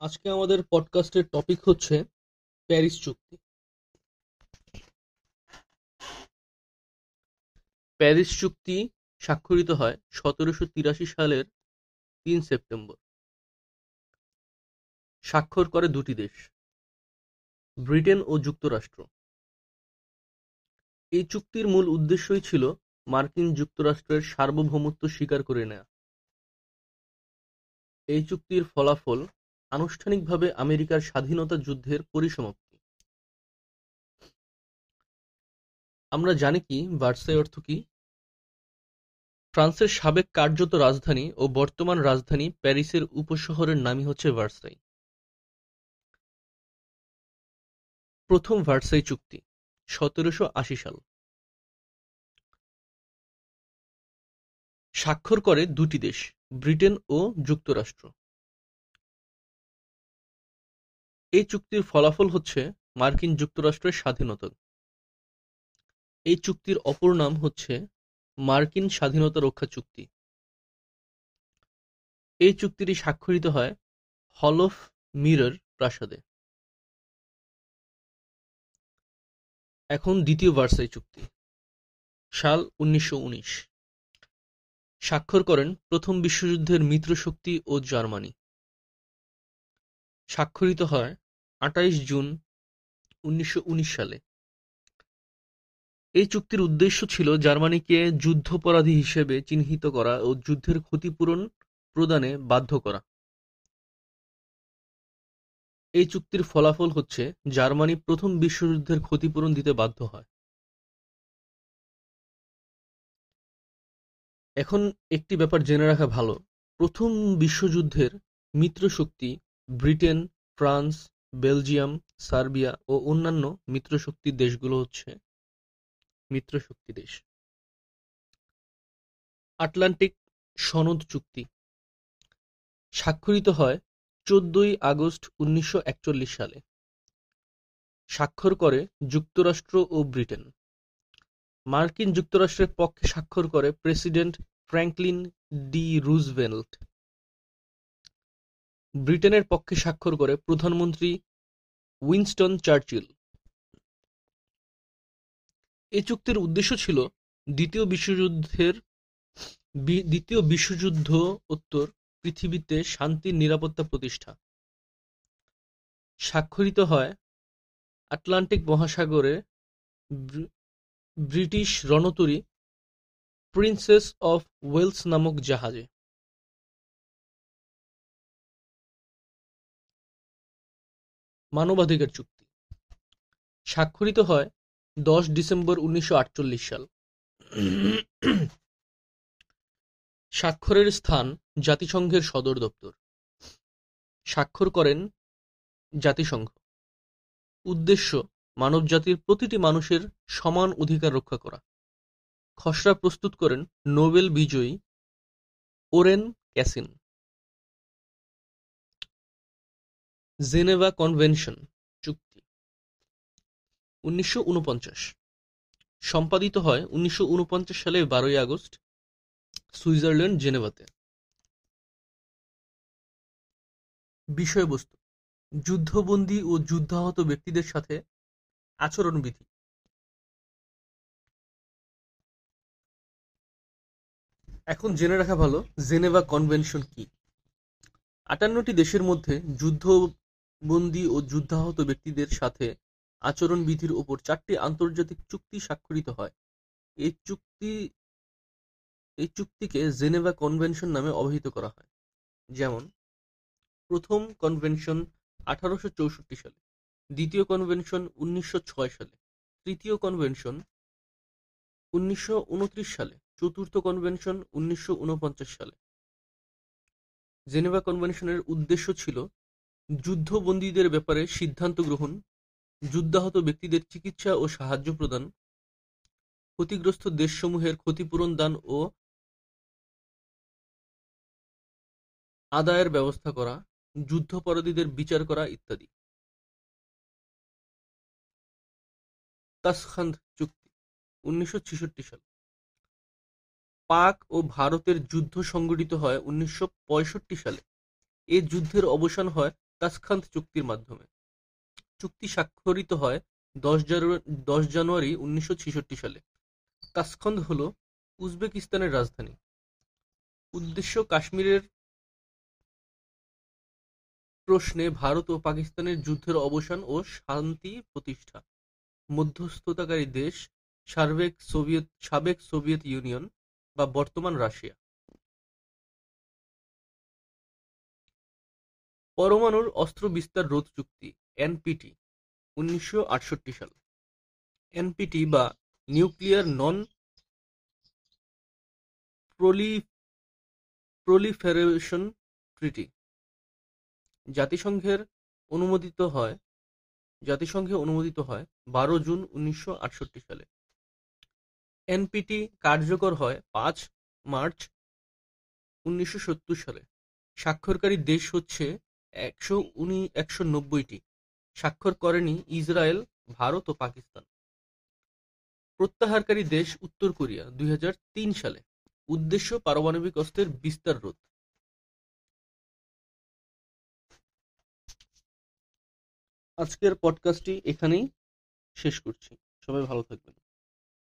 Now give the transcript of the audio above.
আজকে আমাদের পডকাস্টের টপিক হচ্ছে প্যারিস চুক্তি। প্যারিস চুক্তি স্বাক্ষরিত হয় সতেরোশো তিরাশি সালের তিন সেপ্টেম্বর। স্বাক্ষর করে দুটি দেশ, ব্রিটেন ও যুক্তরাষ্ট্র। এই চুক্তির মূল উদ্দেশ্যই ছিল মার্কিন যুক্তরাষ্ট্রের সার্বভৌমত্ব স্বীকার করে নেয়া। এই চুক্তির ফলাফল আনুষ্ঠানিকভাবে আমেরিকার স্বাধীনতা যুদ্ধের পরিসমাপ্তি। আমরা জানি কি ভার্সাই অর্থ কি? ফ্রান্সের সাবেক কার্যত রাজধানী ও বর্তমান রাজধানী প্যারিসের উপশহরের নামই হচ্ছে ভার্সাই। প্রথম ভার্সাই চুক্তি, সতেরোশো আশি সাল। স্বাক্ষর করে দুটি দেশ, ব্রিটেন ও যুক্তরাষ্ট্র। এই চুক্তির ফলাফল হচ্ছে মার্কিন যুক্তরাষ্ট্রের স্বাধীনতা। এই চুক্তির অপর নাম হচ্ছে মার্কিন স্বাধীনতা রক্ষা চুক্তি। এই চুক্তিটি স্বাক্ষরিত হয় হল অফ মিরর প্রাসাদে। এখন দ্বিতীয় ভার্সাই চুক্তি, সাল উনিশশো উনিশ। স্বাক্ষর করেন প্রথম বিশ্বযুদ্ধের মিত্রশক্তি ও জার্মানি। স্বাক্ষরিত হয় আটাইশ জুন উনিশশো উনিশ সালে। এই চুক্তির উদ্দেশ্য ছিল জার্মানিকে যুদ্ধাপরাধী হিসেবে চিহ্নিত করা ও যুদ্ধের ক্ষতিপূরণ প্রদানে বাধ্য করা। এই চুক্তির ফলাফল হচ্ছে, জার্মানি প্রথম বিশ্বযুদ্ধের ক্ষতিপূরণ দিতে বাধ্য হয়। এখন একটি ব্যাপার জেনে রাখা ভালো। প্রথম বিশ্বযুদ্ধের মিত্রশক্তি ব্রিটেন, ফ্রান্স বেলজিয়াম, সার্বিয়া ও অন্যান্য মিত্রশক্তির দেশগুলো হচ্ছে মিত্রশক্তি দেশ। আটলান্টিক সনদ চুক্তি। স্বাক্ষরিত হয় চোদ্দই আগস্ট উনিশশো একচল্লিশ সালে। স্বাক্ষর করে যুক্তরাষ্ট্র ও ব্রিটেন। মার্কিন যুক্তরাষ্ট্রের পক্ষে স্বাক্ষর করে প্রেসিডেন্ট ফ্র্যাঙ্কলিন ডি রুজভেল্ট। ব্রিটেনের পক্ষে স্বাক্ষর করে প্রধানমন্ত্রী উইনস্টন চার্চিল। এ চুক্তির উদ্দেশ্য ছিল দ্বিতীয় বিশ্বযুদ্ধের দ্বিতীয় বিশ্বযুদ্ধোত্তর পৃথিবীতে শান্তির নিরাপত্তা প্রতিষ্ঠা। স্বাক্ষরিত হয় আটলান্টিক মহাসাগরে ব্রিটিশ রণতরী প্রিন্সেস অফ ওয়েলস নামক জাহাজে। মানবাধিকার চুক্তি। স্বাক্ষরিত হয় দশ ডিসেম্বর উনিশশো আটচল্লিশ সাল। স্বাক্ষরের স্থান জাতিসংঘের সদর দপ্তর। স্বাক্ষর করেন জাতিসংঘ। উদ্দেশ্য, মানবজাতির প্রতিটি মানুষের সমান অধিকার রক্ষা করা। খসড়া প্রস্তুত করেন নোবেল বিজয়ী ওরেন ক্যাসিন। জেনেভা কনভেনশন, চুক্তি। উনিশশো উনপঞ্চাশ সম্পাদিত হয় উনিশশো সালের বারোই আগস্ট, সুইজারল্যান্ড, জেনেভাতে। বিষয়বস্তু, যুদ্ধবন্দী ও যুদ্ধাহত ব্যক্তিদের সাথে আচরণবিধি। এখন জেনে রাখা ভালো, জেনেভা কনভেনশন কি? আটান্নটি দেশের মধ্যে যুদ্ধবন্দী ও যুদ্ধাহত ব্যক্তিদের সাথে আচরণবিধির ওপর চারটি আন্তর্জাতিক চুক্তি স্বাক্ষরিত হয়। এই চুক্তি এই চুক্তিকে জেনেভা কনভেনশন নামে অভিহিত করা হয়। যেমন, প্রথম কনভেনশন আঠারোশো চৌষট্টি সালে, দ্বিতীয় কনভেনশন উনিশশো ছয় সালে, তৃতীয় কনভেনশন উনিশশো উনত্রিশ সালে, চতুর্থ কনভেনশন উনিশশো উনপঞ্চাশ সালে। জেনেভা কনভেনশনের উদ্দেশ্য ছিল যুদ্ধবন্দীদের ব্যাপারে সিদ্ধান্ত গ্রহণ, যুদ্ধাহত ব্যক্তিদের চিকিৎসা ও সাহায্য প্রদান, ক্ষতিগ্রস্ত দেশসমূহের ক্ষতিপূরণ দান ও আদায়ের ব্যবস্থা করা, যুদ্ধাপরাধীদের বিচার করা ইত্যাদি। তাসখান্দ চুক্তি, উনিশশো সাল। পাক ও ভারতের যুদ্ধ সংঘটিত হয় উনিশশো পঁয়ষট্টি সালে। এ যুদ্ধের অবসান হয় তাসখান্ত চুক্তির মাধ্যমে। চুক্তি স্বাক্ষরিত হয় দশ জানুয়ারি উনিশশো ছেষট্টি সালে। তাসখন্দ হল উজবেকিস্তানের রাজধানী। উদ্দেশ্য কাশ্মীরের প্রশ্নে ভারত ও পাকিস্তানের যুদ্ধের অবসান ও শান্তি প্রতিষ্ঠা। মধ্যস্থতাকারী দেশ সাবেক সোভিয়েত ইউনিয়ন বা বর্তমান রাশিয়া। পরমাণুর অস্ত্র বিস্তার রোধ চুক্তি, এনপিটি, উনিশশো আটষট্টি সাল। এনপিটি বা নিউক্লিয়ার নন প্রলি, প্রলিফেরেশন ট্রিটি। জাতিসংঘের অনুমোদিত হয়, জাতিসংঘে অনুমোদিত হয় বারো জুন উনিশশো আটষট্টি সালে। এনপিটি কার্যকর হয় পাঁচ মার্চ উনিশশো সত্তর সালে। স্বাক্ষরকারী দেশ হচ্ছে একশো নব্বইটি স্বাক্ষর করেনি ইসরায়েল, ভারত ও পাকিস্তান। প্রত্যাহারকারী দেশ উত্তর কোরিয়া, দুই হাজার তিন সালে। উদ্দেশ্য পারমাণবিক অস্ত্রের বিস্তার রোধ। আজকের পডকাস্টটি এখানেই শেষ করছি। সবাই ভালো থাকবেন।